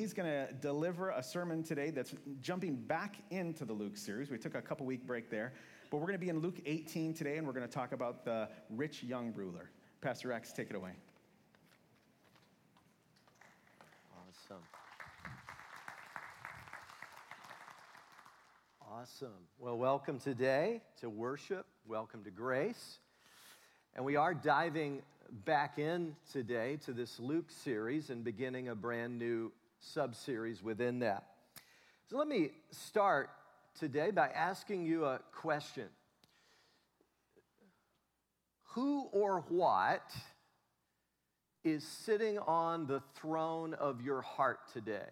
He's going to deliver a sermon today that's jumping back into the Luke series. We took a couple week break there, but we're going to be in Luke 18 today, and we're going to talk about the rich young ruler. Pastor Rex, take it away. Awesome. Awesome. Well, welcome today to worship. Welcome to grace. And we are diving back in today to this Luke series and beginning a brand new sub-series within that. So let me start today by asking you a question. Who or what is sitting on the throne of your heart today?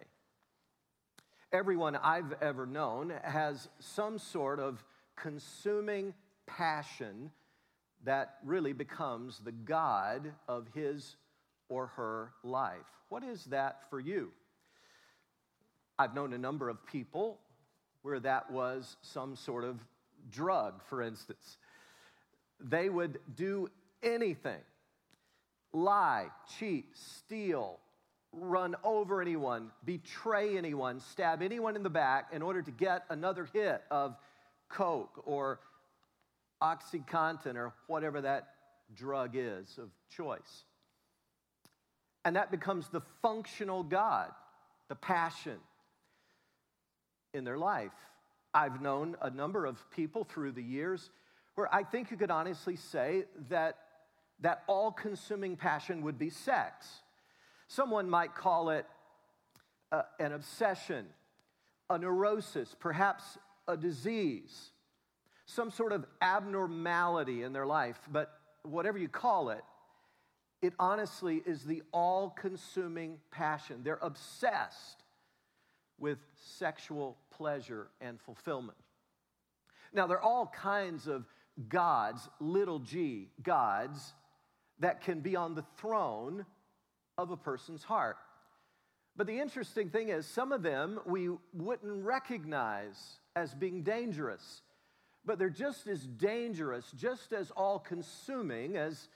Everyone I've ever known has some sort of consuming passion that really becomes the God of his or her life. What is that for you? I've known a number of people where that was some sort of drug, for instance. They would do anything lie, cheat, steal, run over anyone, betray anyone, stab anyone in the back in order to get another hit of Coke or Oxycontin or whatever that drug is of choice. And that becomes the functional God, the passion, in their life. I've known a number of people through the years where I think you could honestly say that that all consuming passion would be sex. Someone might call it uh, an obsession, a neurosis, perhaps a disease, some sort of abnormality in their life. But whatever you call it, it honestly is the all consuming passion. They're obsessed with sexual pleasure and fulfillment. Now, there are all kinds of gods, little g gods, that can be on the throne of a person's heart. But the interesting thing is, some of them we wouldn't recognize as being dangerous, but they're just as dangerous, just as all consuming as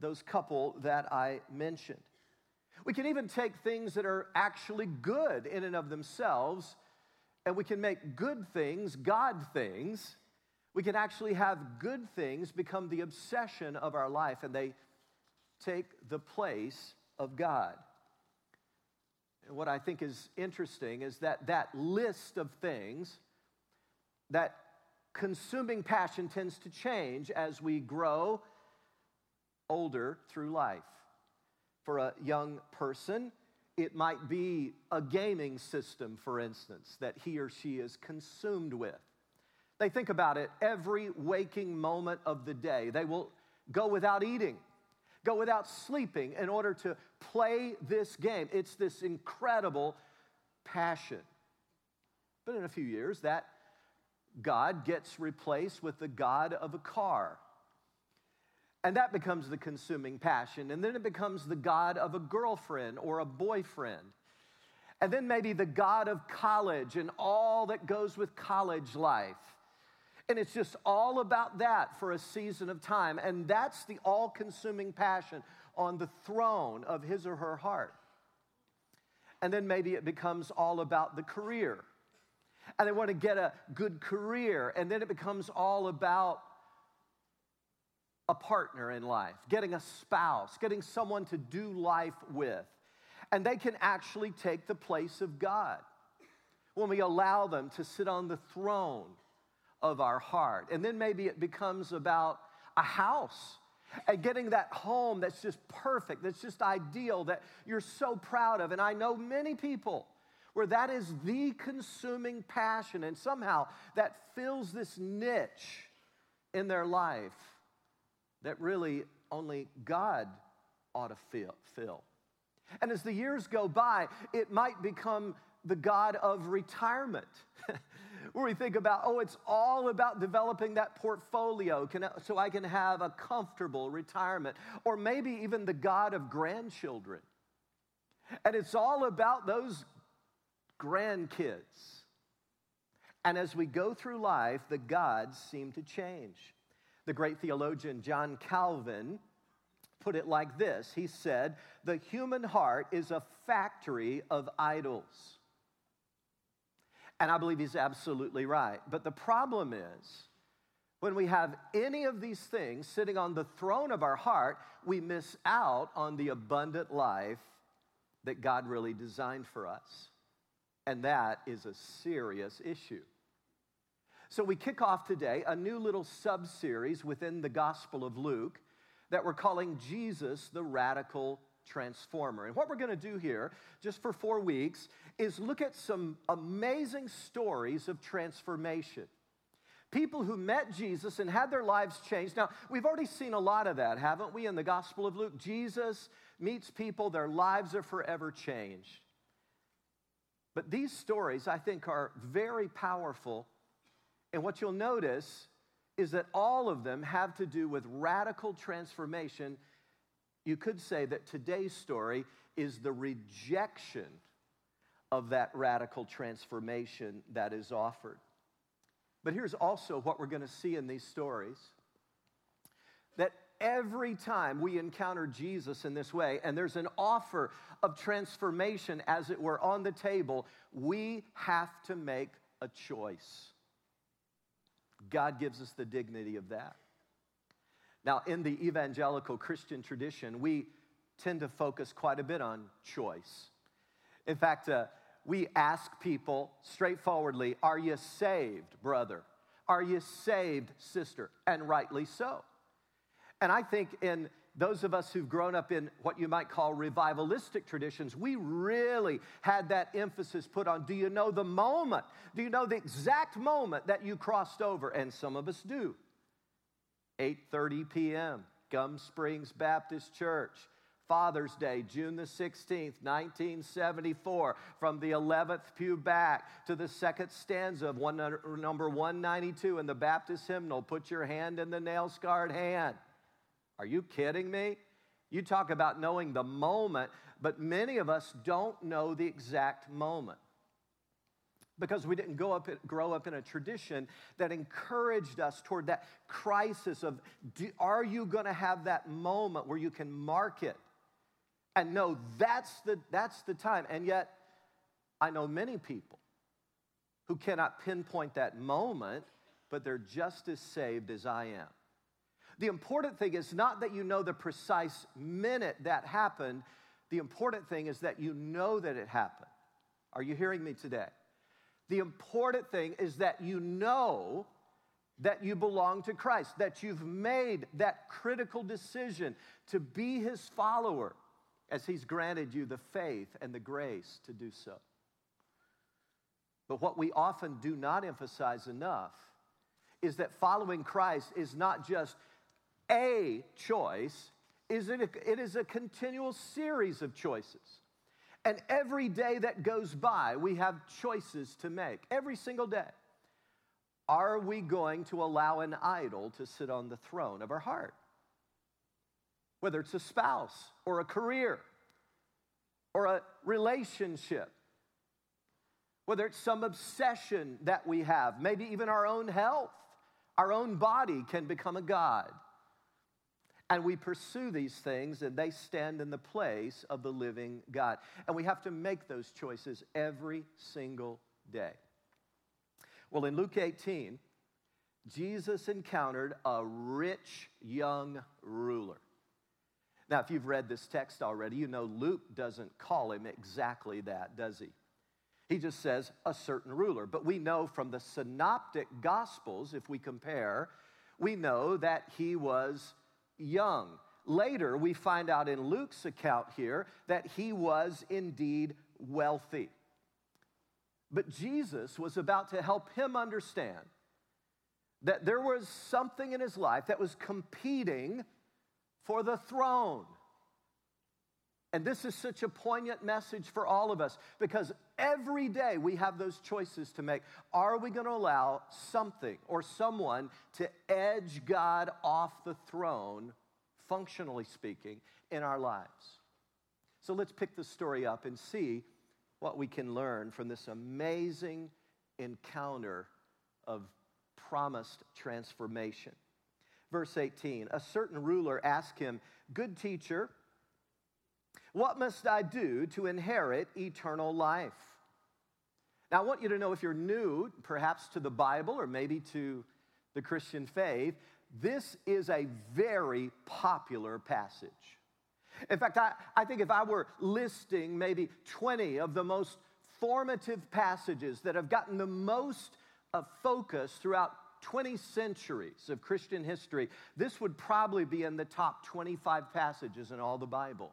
those couple that I mentioned. We can even take things that are actually good in and of themselves, and we can make good things God things. We can actually have good things become the obsession of our life, and they take the place of God. And what I think is interesting is that that list of things, that consuming passion tends to change as we grow older through life. For a young person, it might be a gaming system, for instance, that he or she is consumed with. They think about it every waking moment of the day. They will go without eating, go without sleeping in order to play this game. It's this incredible passion. But in a few years, that God gets replaced with the God of a car and that becomes the consuming passion. And then it becomes the God of a girlfriend or a boyfriend. And then maybe the God of college and all that goes with college life. And it's just all about that for a season of time. And that's the all consuming passion on the throne of his or her heart. And then maybe it becomes all about the career. And they want to get a good career. And then it becomes all about a partner in life, getting a spouse, getting someone to do life with. And they can actually take the place of God when we allow them to sit on the throne of our heart. And then maybe it becomes about a house and getting that home that's just perfect, that's just ideal, that you're so proud of. And I know many people where that is the consuming passion, and somehow that fills this niche in their life that really only God ought to fill. And as the years go by, it might become the God of retirement. Where we think about, oh, it's all about developing that portfolio can, so I can have a comfortable retirement. Or maybe even the God of grandchildren. And it's all about those grandkids. And as we go through life, the gods seem to change. The great theologian John Calvin put it like this He said, The human heart is a factory of idols. And I believe he's absolutely right. But the problem is, when we have any of these things sitting on the throne of our heart, we miss out on the abundant life that God really designed for us. And that is a serious issue. So, we kick off today a new little sub series within the Gospel of Luke that we're calling Jesus the Radical Transformer. And what we're going to do here, just for four weeks, is look at some amazing stories of transformation. People who met Jesus and had their lives changed. Now, we've already seen a lot of that, haven't we, in the Gospel of Luke? Jesus meets people, their lives are forever changed. But these stories, I think, are very powerful and what you'll notice is that all of them have to do with radical transformation. You could say that today's story is the rejection of that radical transformation that is offered. But here's also what we're going to see in these stories that every time we encounter Jesus in this way, and there's an offer of transformation, as it were, on the table, we have to make a choice. God gives us the dignity of that. Now, in the evangelical Christian tradition, we tend to focus quite a bit on choice. In fact, uh, we ask people straightforwardly, Are you saved, brother? Are you saved, sister? And rightly so. And I think in those of us who've grown up in what you might call revivalistic traditions, we really had that emphasis put on do you know the moment? Do you know the exact moment that you crossed over? And some of us do. 8:30 p.m., Gum Springs Baptist Church. Father's Day, June the 16th, 1974, from the 11th pew back to the second stanza of one, number 192 in the Baptist hymnal, Put Your Hand in the Nail Scarred Hand. Are you kidding me? You talk about knowing the moment, but many of us don't know the exact moment. Because we didn't up, grow up in a tradition that encouraged us toward that crisis of do, are you going to have that moment where you can mark it? And know that's the, that's the time. And yet i know many people who cannot pinpoint that moment but they're just as saved as i am the important thing is not that you know the precise minute that happened, the important thing is that you know that it happened. Are you hearing me today? The important thing is that you know that you belong to Christ, that you've made that critical decision to be his follower as he's granted you the faith and the grace to do so. But what we often do not emphasize enough is that following Christ is not just a choice, is it, it is a continual series of choices. And every day that goes by, we have choices to make, every single day. Are we going to allow an idol to sit on the throne of our heart? Whether it's a spouse or a career or a relationship, whether it's some obsession that we have, maybe even our own health, our own body can become a God. And we pursue these things, and they stand in the place of the living God. And we have to make those choices every single day. Well, in Luke 18, Jesus encountered a rich young ruler. Now, if you've read this text already, you know Luke doesn't call him exactly that, does he? He just says a certain ruler. But we know from the synoptic gospels, if we compare, we know that he was young. Later, we find out in Luke's account here that he was indeed wealthy. But Jesus was about to help him understand that there was something in his life that was competing for the throne. And this is such a poignant message for all of us because every day we have those choices to make. Are we going to allow something or someone to edge God off the throne, functionally speaking, in our lives? So let's pick the story up and see what we can learn from this amazing encounter of promised transformation. verse 18. A certain ruler asked him, Good teacher, what must I do to inherit eternal life? Now, I want you to know if you're new, perhaps to the Bible or maybe to the Christian faith, this is a very popular passage. In fact, I, I think if I were listing maybe 20 of the most formative passages that have gotten the most of focus throughout 20 centuries of Christian history, this would probably be in the top 25 passages in all the Bible.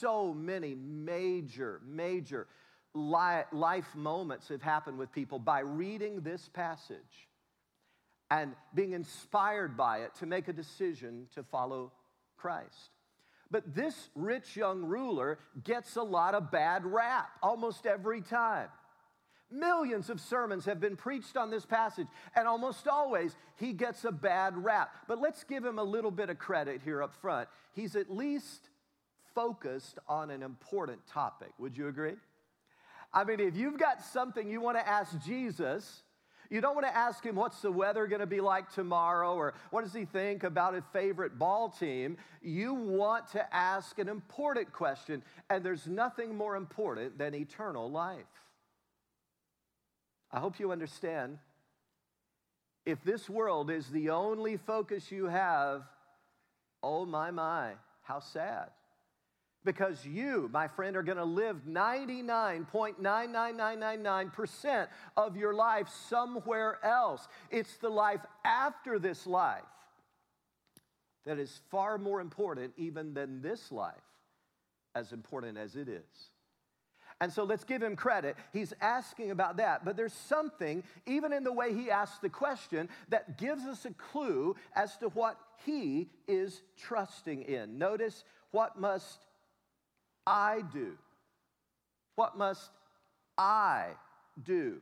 So many major, major life moments have happened with people by reading this passage and being inspired by it to make a decision to follow Christ. But this rich young ruler gets a lot of bad rap almost every time. Millions of sermons have been preached on this passage, and almost always he gets a bad rap. But let's give him a little bit of credit here up front. He's at least focused on an important topic. Would you agree? I mean, if you've got something you want to ask Jesus, you don't want to ask him what's the weather going to be like tomorrow or what does he think about his favorite ball team. You want to ask an important question, and there's nothing more important than eternal life. I hope you understand. If this world is the only focus you have, oh my, my, how sad because you, my friend, are going to live 99.99999% of your life somewhere else. It's the life after this life that is far more important even than this life, as important as it is. And so let's give him credit. He's asking about that. But there's something, even in the way he asks the question, that gives us a clue as to what he is trusting in. Notice what must I do? What must I do?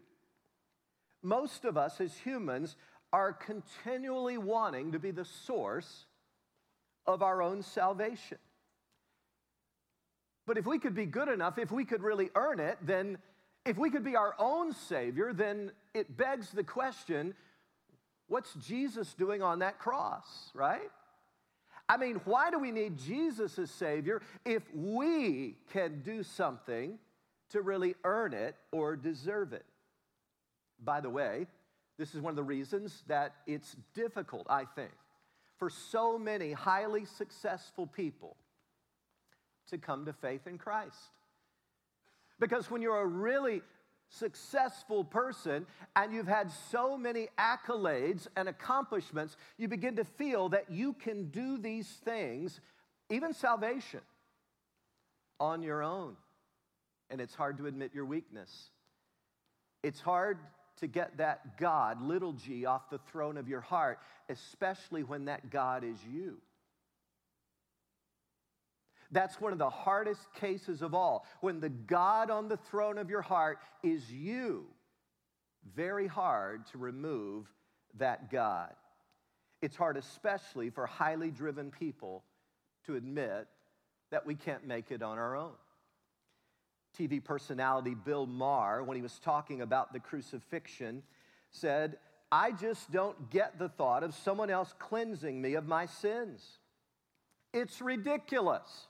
Most of us as humans are continually wanting to be the source of our own salvation. But if we could be good enough, if we could really earn it, then if we could be our own Savior, then it begs the question what's Jesus doing on that cross, right? I mean, why do we need Jesus as Savior if we can do something to really earn it or deserve it? By the way, this is one of the reasons that it's difficult, I think, for so many highly successful people to come to faith in Christ. Because when you're a really successful person and you've had so many accolades and accomplishments, you begin to feel that you can do these things, even salvation, on your own. And it's hard to admit your weakness. It's hard to get that God, little g, off the throne of your heart, especially when that God is you. That's one of the hardest cases of all. When the God on the throne of your heart is you, very hard to remove that God. It's hard, especially for highly driven people, to admit that we can't make it on our own. TV personality Bill Maher, when he was talking about the crucifixion, said, I just don't get the thought of someone else cleansing me of my sins. It's ridiculous.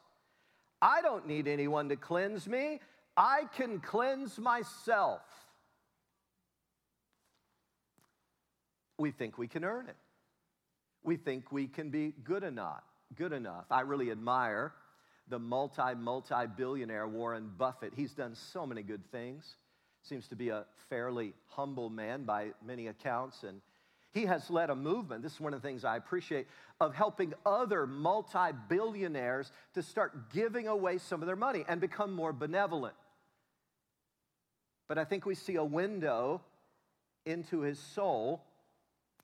I don't need anyone to cleanse me. I can cleanse myself. We think we can earn it. We think we can be good enough. Good enough. I really admire the multi multi billionaire Warren Buffett. He's done so many good things. Seems to be a fairly humble man by many accounts and he has led a movement, this is one of the things I appreciate, of helping other multi billionaires to start giving away some of their money and become more benevolent. But I think we see a window into his soul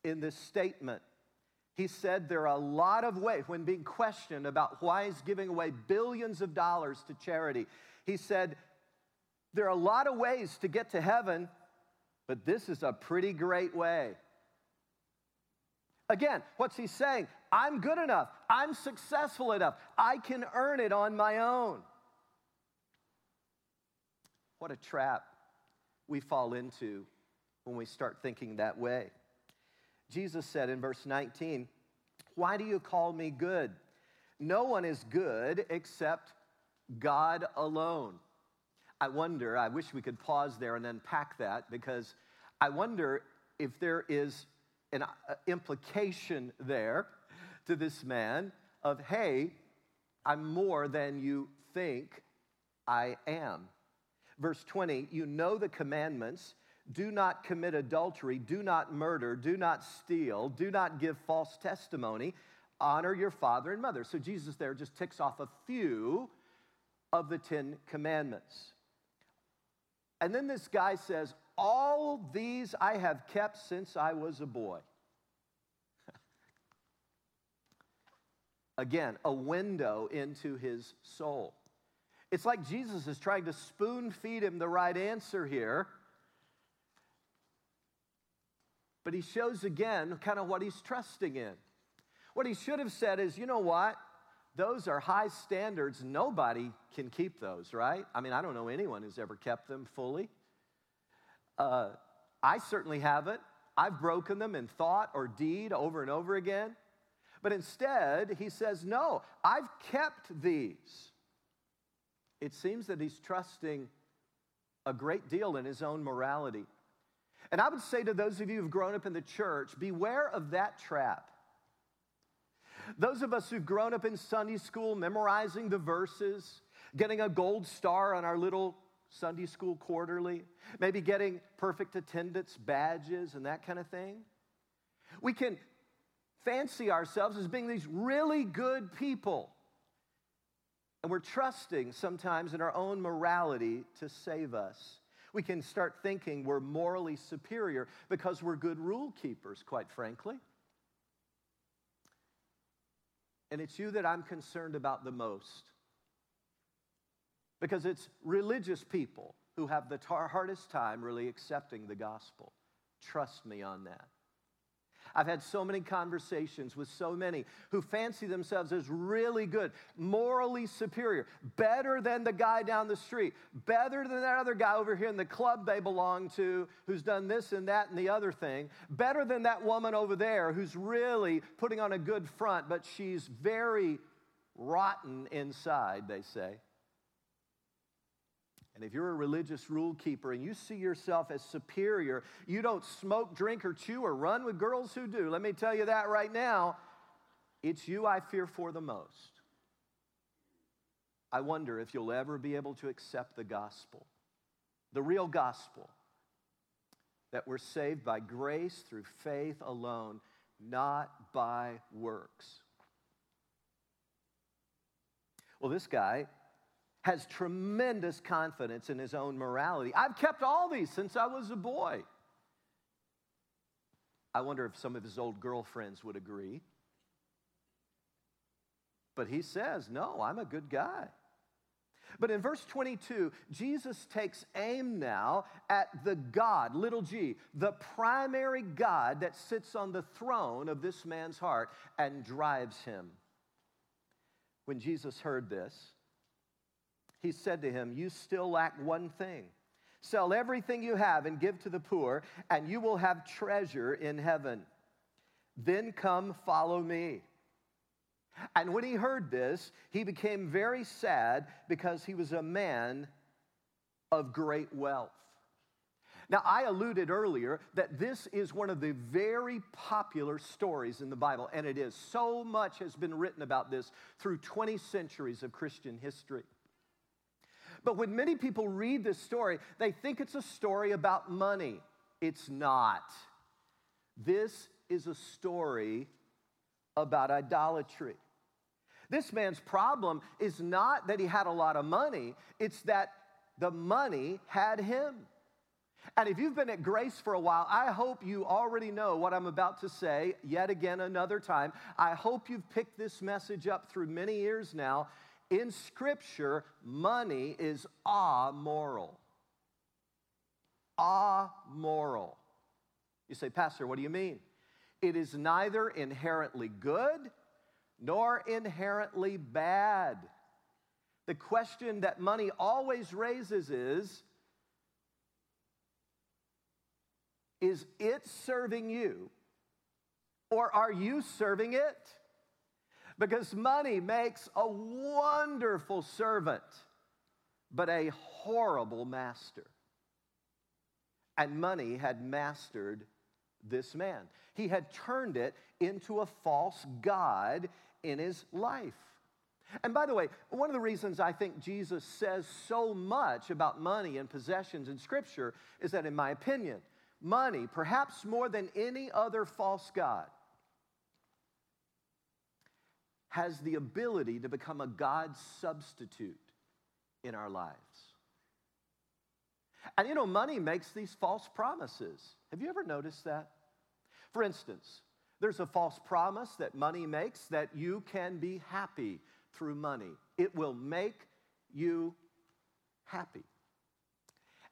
in this statement. He said there are a lot of ways, when being questioned about why he's giving away billions of dollars to charity, he said, There are a lot of ways to get to heaven, but this is a pretty great way. Again, what's he saying? I'm good enough. I'm successful enough. I can earn it on my own. What a trap we fall into when we start thinking that way. Jesus said in verse 19, Why do you call me good? No one is good except God alone. I wonder, I wish we could pause there and unpack that because I wonder if there is an uh, implication there to this man of, hey, I'm more than you think I am. Verse 20, you know the commandments do not commit adultery, do not murder, do not steal, do not give false testimony, honor your father and mother. So Jesus there just ticks off a few of the Ten Commandments. And then this guy says, All these I have kept since I was a boy. Again, a window into his soul. It's like Jesus is trying to spoon feed him the right answer here. But he shows again kind of what he's trusting in. What he should have said is, you know what? Those are high standards. Nobody can keep those, right? I mean, I don't know anyone who's ever kept them fully. Uh, I certainly haven't. I've broken them in thought or deed over and over again. But instead, he says, No, I've kept these. It seems that he's trusting a great deal in his own morality. And I would say to those of you who've grown up in the church, beware of that trap. Those of us who've grown up in Sunday school, memorizing the verses, getting a gold star on our little Sunday school quarterly, maybe getting perfect attendance badges and that kind of thing. We can fancy ourselves as being these really good people. And we're trusting sometimes in our own morality to save us. We can start thinking we're morally superior because we're good rule keepers, quite frankly. And it's you that I'm concerned about the most. Because it's religious people who have the tar- hardest time really accepting the gospel. Trust me on that. I've had so many conversations with so many who fancy themselves as really good, morally superior, better than the guy down the street, better than that other guy over here in the club they belong to who's done this and that and the other thing, better than that woman over there who's really putting on a good front, but she's very rotten inside, they say. And if you're a religious rule keeper and you see yourself as superior, you don't smoke, drink, or chew or run with girls who do. Let me tell you that right now. It's you I fear for the most. I wonder if you'll ever be able to accept the gospel, the real gospel, that we're saved by grace through faith alone, not by works. Well, this guy has tremendous confidence in his own morality. I've kept all these since I was a boy. I wonder if some of his old girlfriends would agree. But he says, No, I'm a good guy. But in verse 22, Jesus takes aim now at the God, little g, the primary God that sits on the throne of this man's heart and drives him. When Jesus heard this, he said to him, You still lack one thing. Sell everything you have and give to the poor, and you will have treasure in heaven. Then come follow me. And when he heard this, he became very sad because he was a man of great wealth. Now, I alluded earlier that this is one of the very popular stories in the Bible, and it is. So much has been written about this through 20 centuries of Christian history. But when many people read this story, they think it's a story about money. It's not. This is a story about idolatry. This man's problem is not that he had a lot of money, it's that the money had him. And if you've been at Grace for a while, I hope you already know what I'm about to say yet again another time. I hope you've picked this message up through many years now in Scripture, money is amoral. Amoral. You say, Pastor, what do you mean? It is neither inherently good nor inherently bad. The question that money always raises is Is it serving you or are you serving it? Because money makes a wonderful servant, but a horrible master. And money had mastered this man. He had turned it into a false God in his life. And by the way, one of the reasons I think Jesus says so much about money and possessions in Scripture is that, in my opinion, money, perhaps more than any other false God, has the ability to become a God substitute in our lives. And you know, money makes these false promises. Have you ever noticed that? For instance, there's a false promise that money makes that you can be happy through money. It will make you happy.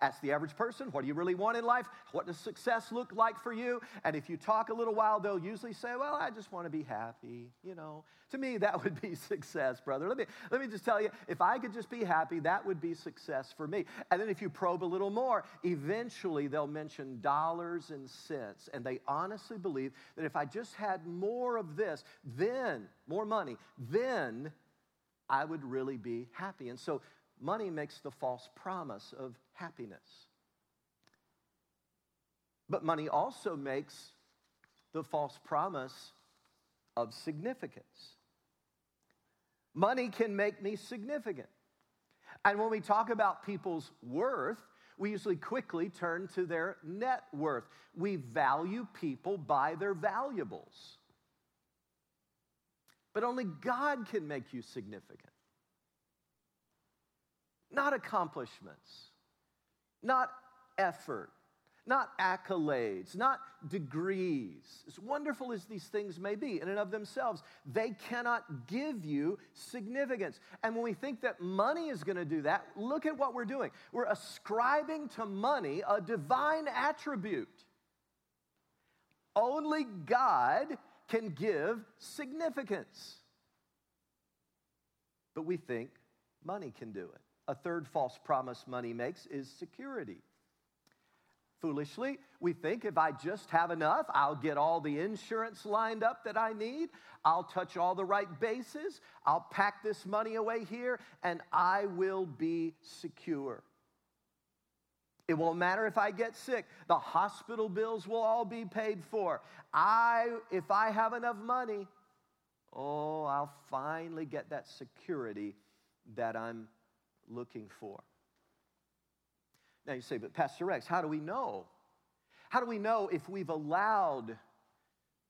Ask the average person, what do you really want in life? What does success look like for you? And if you talk a little while, they'll usually say, Well, I just want to be happy. You know, to me, that would be success, brother. Let me, let me just tell you, if I could just be happy, that would be success for me. And then if you probe a little more, eventually they'll mention dollars and cents. And they honestly believe that if I just had more of this, then, more money, then I would really be happy. And so money makes the false promise of happiness. But money also makes the false promise of significance. Money can make me significant. And when we talk about people's worth, we usually quickly turn to their net worth. We value people by their valuables. But only God can make you significant not accomplishments, not effort, not accolades, not degrees. As wonderful as these things may be in and of themselves, they cannot give you significance. And when we think that money is going to do that, look at what we're doing. We're ascribing to money a divine attribute. Only God can give significance. But we think money can do it. A third false promise money makes is security. Foolishly, we think if I just have enough, I'll get all the insurance lined up that I need, I'll touch all the right bases, I'll pack this money away here, and I will be secure. It won't matter if I get sick. The hospital bills will all be paid for. I if I have enough money, oh, I'll finally get that security that I'm looking for. Now you say, but Pastor Rex, how do we know? How do we know if we've allowed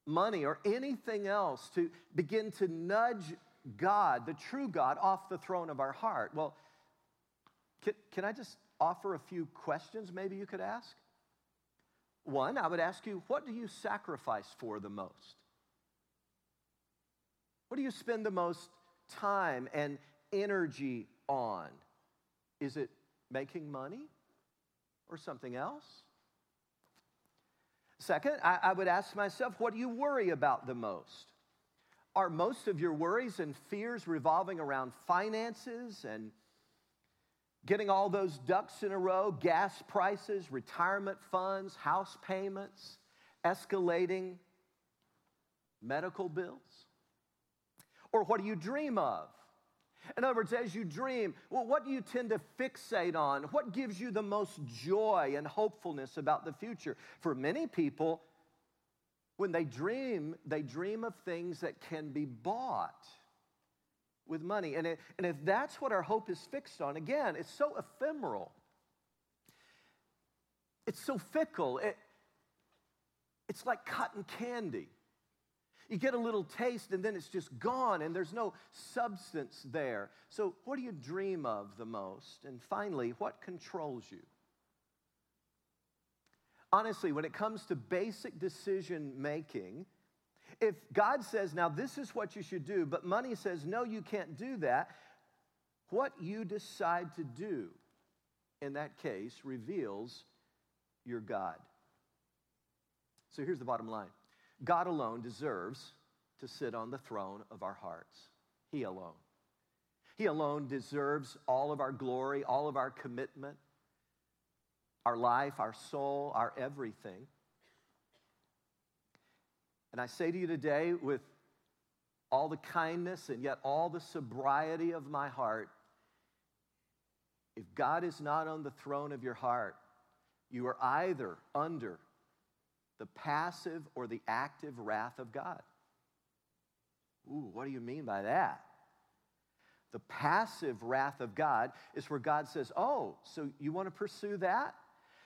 money or anything else to begin to nudge God, the true God, off the throne of our heart? Well, can, can I just offer a few questions maybe you could ask? One, I would ask you, what do you sacrifice for the most? What do you spend the most time and energy on? Is it making money or something else? Second, I, I, would ask myself, what do you worry about the most? Are most of your worries and fears revolving around finances and getting all those ducks in a row, gas prices, retirement funds, house payments, escalating medical bills? Or what do you dream of? In other words, as you dream, well, what do you tend to fixate on? What gives you the most joy and hopefulness about the future? For many people, when they dream, they dream of things that can be bought with money. And, it, and if that's what our hope is fixed on, again, it's so ephemeral. It's so fickle. It, it's like cotton candy. You get a little taste and then it's just gone and there's no substance there. So, what do you dream of the most? And finally, what controls you? Honestly, when it comes to basic decision making, if God says, now this is what you should do, but money says, no, you can't do that, what you decide to do in that case reveals your God. So here's the bottom line God alone deserves to sit on the throne of our hearts. He alone. He alone deserves all of our glory, all of our commitment, our life, our soul, our everything. And I say to you today with all the kindness and yet all the sobriety of my heart, if God is not on the throne of your heart, you are either under the passive or the active wrath of God. Ooh, what do you mean by that? The passive wrath of God is where God says, Oh, so you want to pursue that?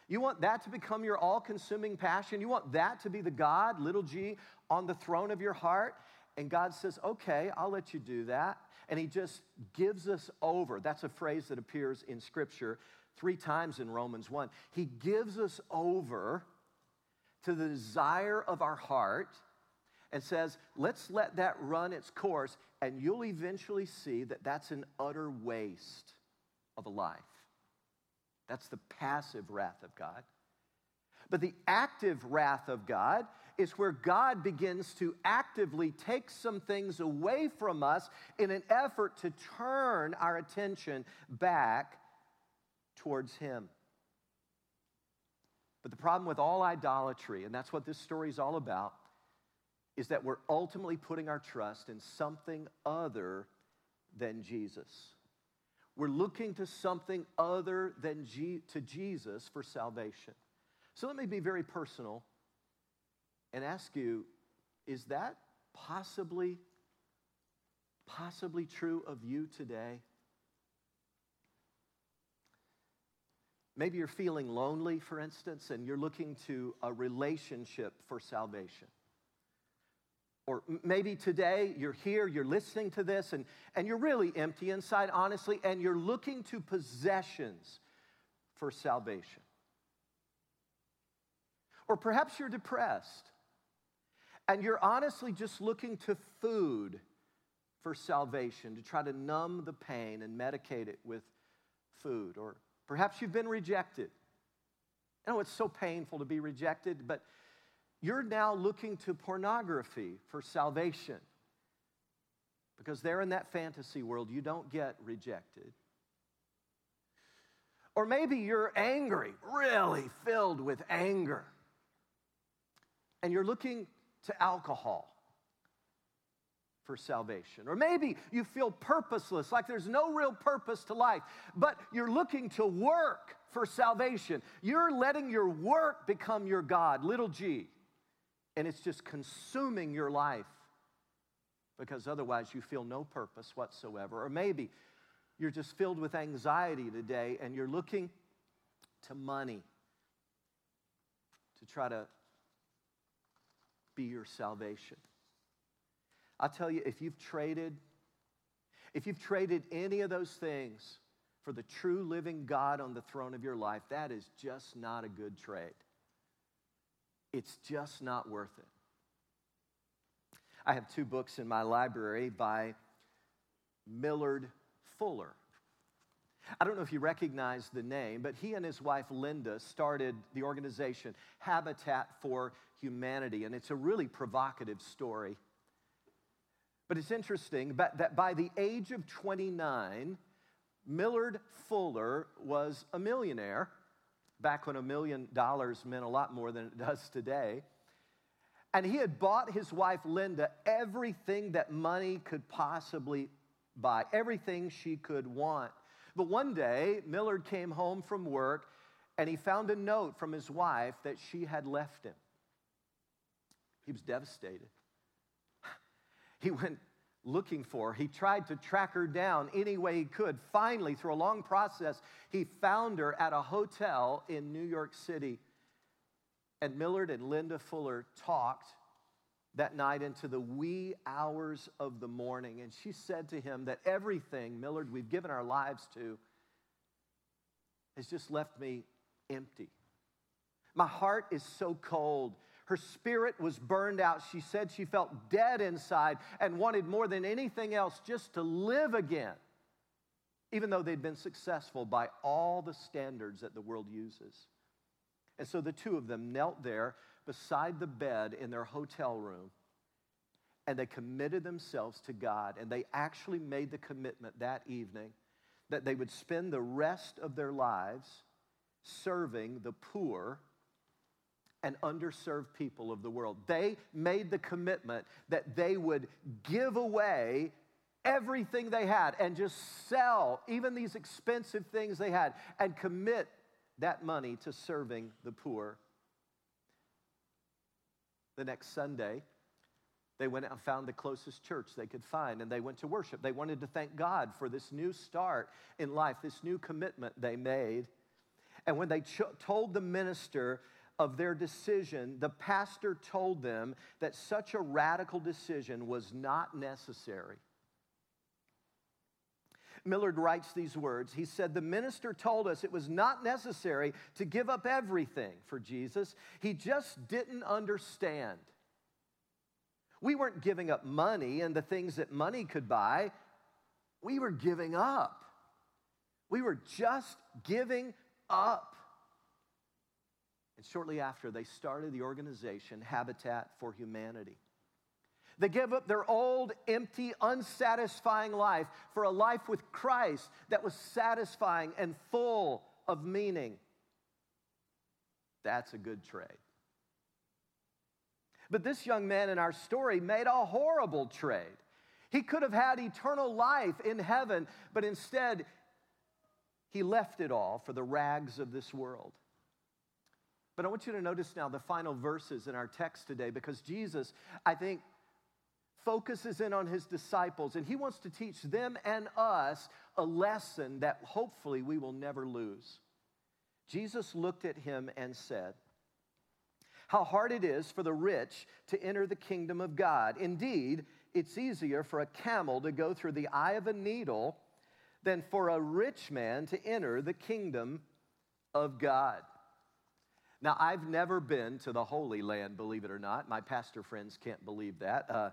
You want that to become your all consuming passion? You want that to be the God, little g, on the throne of your heart? And God says, Okay, I'll let you do that. And He just gives us over. That's a phrase that appears in Scripture three times in Romans 1. He gives us over to the desire of our heart and says, let's let that run its course, and you'll eventually see that that's an utter waste of a life. That's the passive wrath of God. But the active wrath of God is where God begins to actively take some things away from us in an effort to turn our attention back towards Him. But the problem with all idolatry, and that's what this story is all about, is that we're ultimately putting our trust in something other than Jesus. We're looking to something other than G- to Jesus for salvation. So let me be very personal and ask you is that possibly possibly true of you today? Maybe you're feeling lonely, for instance, and you're looking to a relationship for salvation. Or maybe today you're here, you're listening to this, and, and you're really empty inside, honestly, and you're looking to possessions for salvation. Or perhaps you're depressed and you're honestly just looking to food for salvation, to try to numb the pain and medicate it with food. Or perhaps you've been rejected. I know it's so painful to be rejected, but you're now looking to pornography for salvation. Because there in that fantasy world, you don't get rejected. Or maybe you're angry, really filled with anger. And you're looking to alcohol for salvation. Or maybe you feel purposeless, like there's no real purpose to life, but you're looking to work for salvation. You're letting your work become your God, little g and it's just consuming your life because otherwise you feel no purpose whatsoever. Or maybe you're just filled with anxiety today and you're looking to money to try to be your salvation. I'll tell you, if you've traded, if you've traded any of those things for the true living God on the throne of your life, that is just not a good trade it's just not worth it. I have two books in my library by Millard Fuller. I don't know if you recognize the name, but he and his wife Linda started the organization Habitat for Humanity, and it's a really provocative story. But it's interesting that by the age of 29, Millard Fuller was a millionaire back when a million dollars meant a lot more than it does today. And he had bought his wife Linda everything that money could possibly buy, everything she could want. But one day, Millard came home from work and he found a note from his wife that she had left him. He was devastated. He went looking for. He tried to track her down any way he could. Finally, through a long process, he found her at a hotel in New York City. And Millard and Linda Fuller talked that night into the wee hours of the morning. And she said to him that everything, Millard, we've given our lives to, has just left me empty. My heart is so cold. Her spirit was burned out. She said she felt dead inside and wanted more than anything else just to live again, even though they'd been successful by all the standards that the world uses. And so the two of them knelt there beside the bed in their hotel room and they committed themselves to God. And they actually made the commitment that evening that they would spend the rest of their lives serving the poor and underserved people of the world. They made the commitment that they would give away everything they had and just sell even these expensive things they had and commit that money to serving the poor. The next Sunday, they went out and found the closest church they could find and they went to worship. They wanted to thank God for this new start in life, this new commitment they made. And when they cho- told the minister of their decision, the pastor told them that such a radical decision was not necessary. Millard writes these words. He said, The minister told us it was not necessary to give up everything for Jesus. He just didn't understand. We weren't giving up money and the things that money could buy, we were giving up. We were just giving up. And shortly after, they started the organization Habitat for Humanity. They gave up their old, empty, unsatisfying life for a life with Christ that was satisfying and full of meaning. That's a good trade. But this young man in our story made a horrible trade. He could have had eternal life in heaven, but instead, he left it all for the rags of this world. But I want you to notice now the final verses in our text today because Jesus, I think, focuses in on his disciples and he wants to teach them and us a lesson that hopefully we will never lose. Jesus looked at him and said, How hard it is for the rich to enter the kingdom of God. Indeed, it's easier for a camel to go through the eye of a needle than for a rich man to enter the kingdom of God. Now, I've never been to the Holy Land, believe it or not. My pastor friends can't believe that. Uh,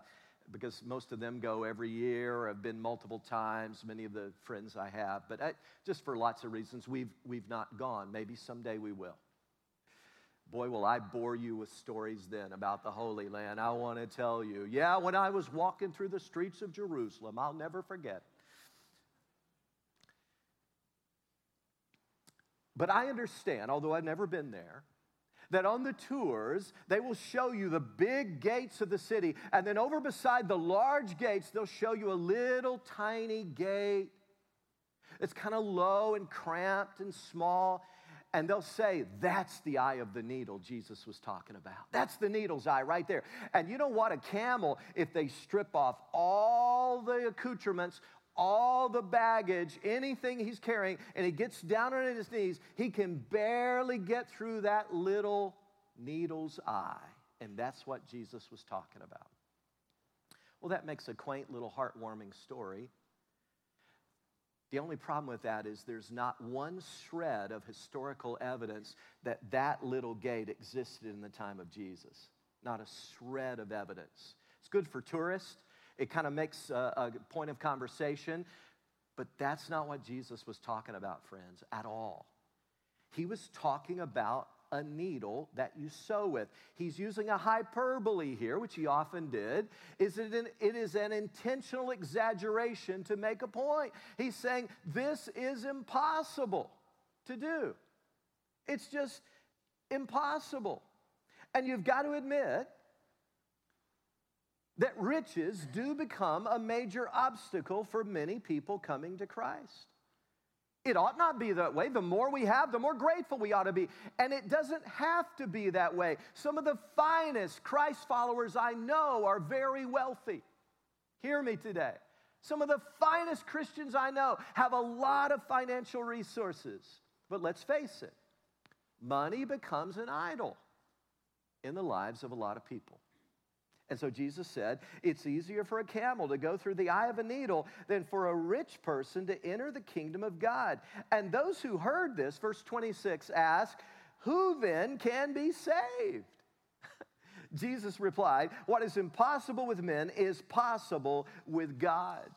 because most of them go every year have been multiple times, many of the friends I have. But I, just for lots of reasons, we've, we've not gone. Maybe someday we will. Boy, will I bore you with stories then about the Holy Land. I want to tell you. Yeah, when I was walking through the streets of Jerusalem, I'll never forget. But I understand, although I've never been there, that on the tours, they will show you the big gates of the city. And then over beside the large gates, they'll show you a little tiny gate. It's kind of low and cramped and small. And they'll say, That's the eye of the needle Jesus was talking about. That's the needle's eye right there. And you know what? A camel, if they strip off all the accoutrements, all the baggage, anything he's carrying, and he gets down on his knees, he can barely get through that little needle's eye. And that's what Jesus was talking about. Well, that makes a quaint little heartwarming story. The only problem with that is there's not one shred of historical evidence that that little gate existed in the time of Jesus. Not a shred of evidence. It's good for tourists. It kind of makes a, a point of conversation, but that's not what Jesus was talking about, friends, at all. He was talking about a needle that you sew with. He's using a hyperbole here, which he often did. Is it, an, it is an intentional exaggeration to make a point. He's saying this is impossible to do. It's just impossible. And you've got to admit that riches do become a major obstacle for many people coming to Christ. It ought not be that way. The more we have, the more grateful we ought to be. And it doesn't have to be that way. Some of the finest Christ followers I know are very wealthy. Hear me today. Some of the finest Christians I know have a lot of financial resources. But let's face it, money becomes an idol in the lives of a lot of people. And so Jesus said, It's easier for a camel to go through the eye of a needle than for a rich person to enter the kingdom of God. And those who heard this, verse 26, ask, Who then can be saved? Jesus replied, What is impossible with men is possible with God.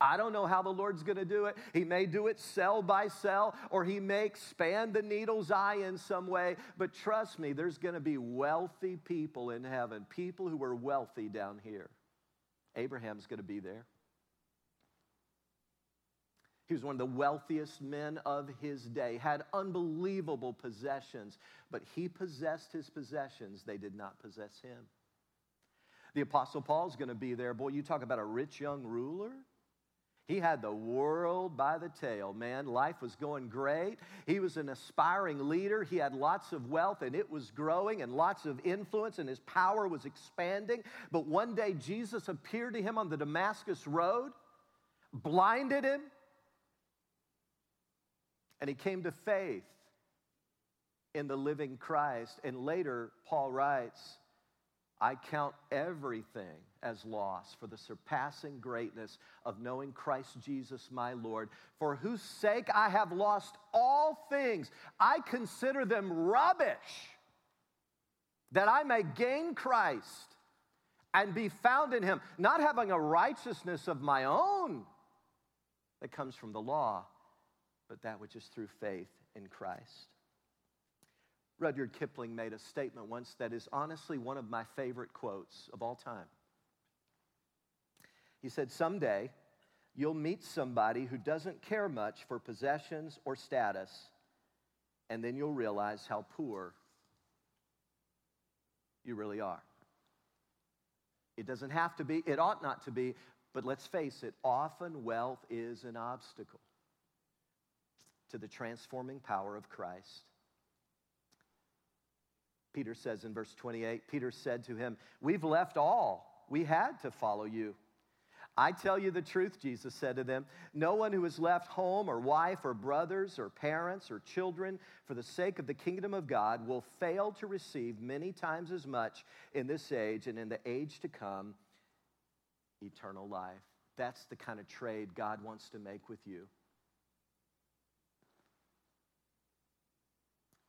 I don't know how the Lord's going to do it. He may do it cell by cell, or He may expand the needle's eye in some way. But trust me, there's going to be wealthy people in heaven, people who are wealthy down here. Abraham's going to be there. He was one of the wealthiest men of his day, had unbelievable possessions, but he possessed his possessions. They did not possess him. The Apostle Paul's going to be there. Boy, you talk about a rich young ruler. He had the world by the tail, man. Life was going great. He was an aspiring leader. He had lots of wealth and it was growing and lots of influence and his power was expanding. But one day Jesus appeared to him on the Damascus road, blinded him, and he came to faith in the living Christ. And later, Paul writes, I count everything as loss for the surpassing greatness of knowing Christ Jesus my Lord, for whose sake I have lost all things. I consider them rubbish, that I may gain Christ and be found in him, not having a righteousness of my own that comes from the law, but that which is through faith in Christ. Rudyard Kipling made a statement once that is honestly one of my favorite quotes of all time. He said, Someday you'll meet somebody who doesn't care much for possessions or status, and then you'll realize how poor you really are. It doesn't have to be, it ought not to be, but let's face it, often wealth is an obstacle to the transforming power of Christ. Peter says in verse 28 Peter said to him, We've left all. We had to follow you. I tell you the truth, Jesus said to them. No one who has left home or wife or brothers or parents or children for the sake of the kingdom of God will fail to receive many times as much in this age and in the age to come eternal life. That's the kind of trade God wants to make with you.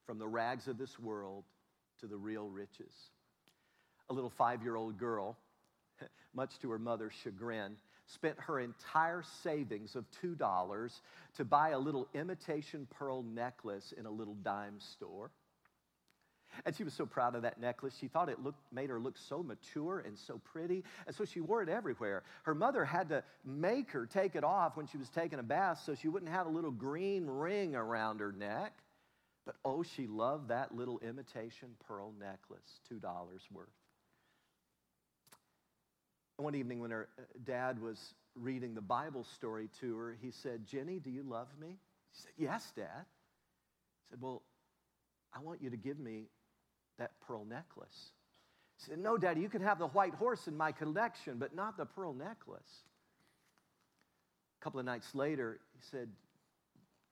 From the rags of this world to the real riches. A little five year old girl, much to her mother's chagrin, spent her entire savings of $2 to buy a little imitation pearl necklace in a little dime store. And she was so proud of that necklace. She thought it looked, made her look so mature and so pretty. And so she wore it everywhere. Her mother had to make her take it off when she was taking a bath so she wouldn't have a little green ring around her neck. But oh, she loved that little imitation pearl necklace, $2 worth. One evening, when her uh, dad was reading the Bible story to her, he said, Jenny, do you love me? She said, Yes, Dad. He said, Well, I want you to give me that pearl necklace. She said, No, Daddy, you can have the white horse in my collection, but not the pearl necklace. A couple of nights later, he said,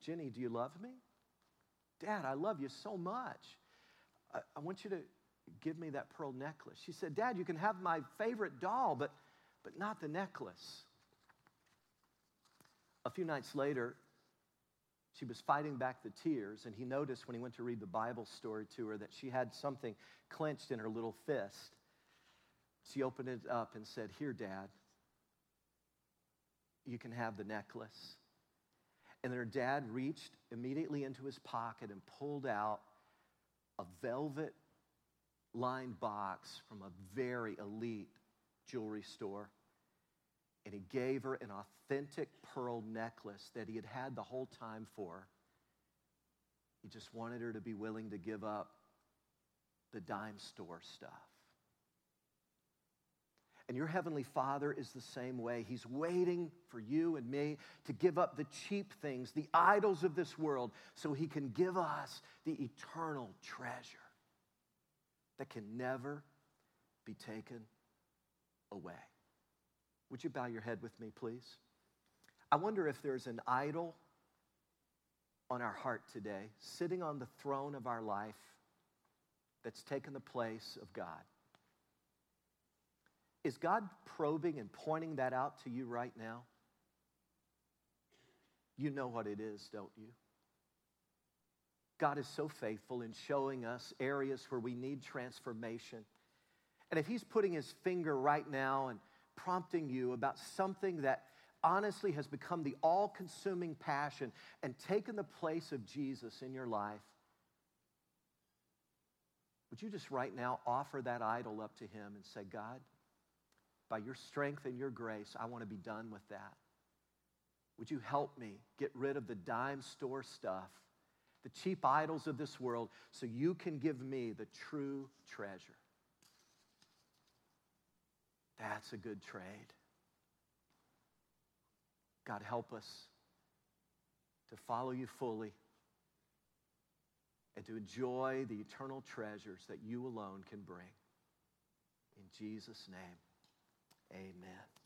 Jenny, do you love me? Dad, I love you so much. I, I want you to give me that pearl necklace. She said, Dad, you can have my favorite doll, but, but not the necklace. A few nights later, she was fighting back the tears, and he noticed when he went to read the Bible story to her that she had something clenched in her little fist. She opened it up and said, Here, Dad, you can have the necklace. And her dad reached immediately into his pocket and pulled out a velvet lined box from a very elite jewelry store. And he gave her an authentic pearl necklace that he had had the whole time for. He just wanted her to be willing to give up the dime store stuff. And your Heavenly Father is the same way. He's waiting for you and me to give up the cheap things, the idols of this world, so He can give us the eternal treasure that can never be taken away. Would you bow your head with me, please? I wonder if there's an idol on our heart today, sitting on the throne of our life, that's taken the place of God. Is God probing and pointing that out to you right now? You know what it is, don't you? God is so faithful in showing us areas where we need transformation. And if He's putting His finger right now and prompting you about something that honestly has become the all consuming passion and taken the place of Jesus in your life, would you just right now offer that idol up to Him and say, God, by your strength and your grace, I want to be done with that. Would you help me get rid of the dime store stuff, the cheap idols of this world, so you can give me the true treasure? That's a good trade. God, help us to follow you fully and to enjoy the eternal treasures that you alone can bring. In Jesus' name, amen.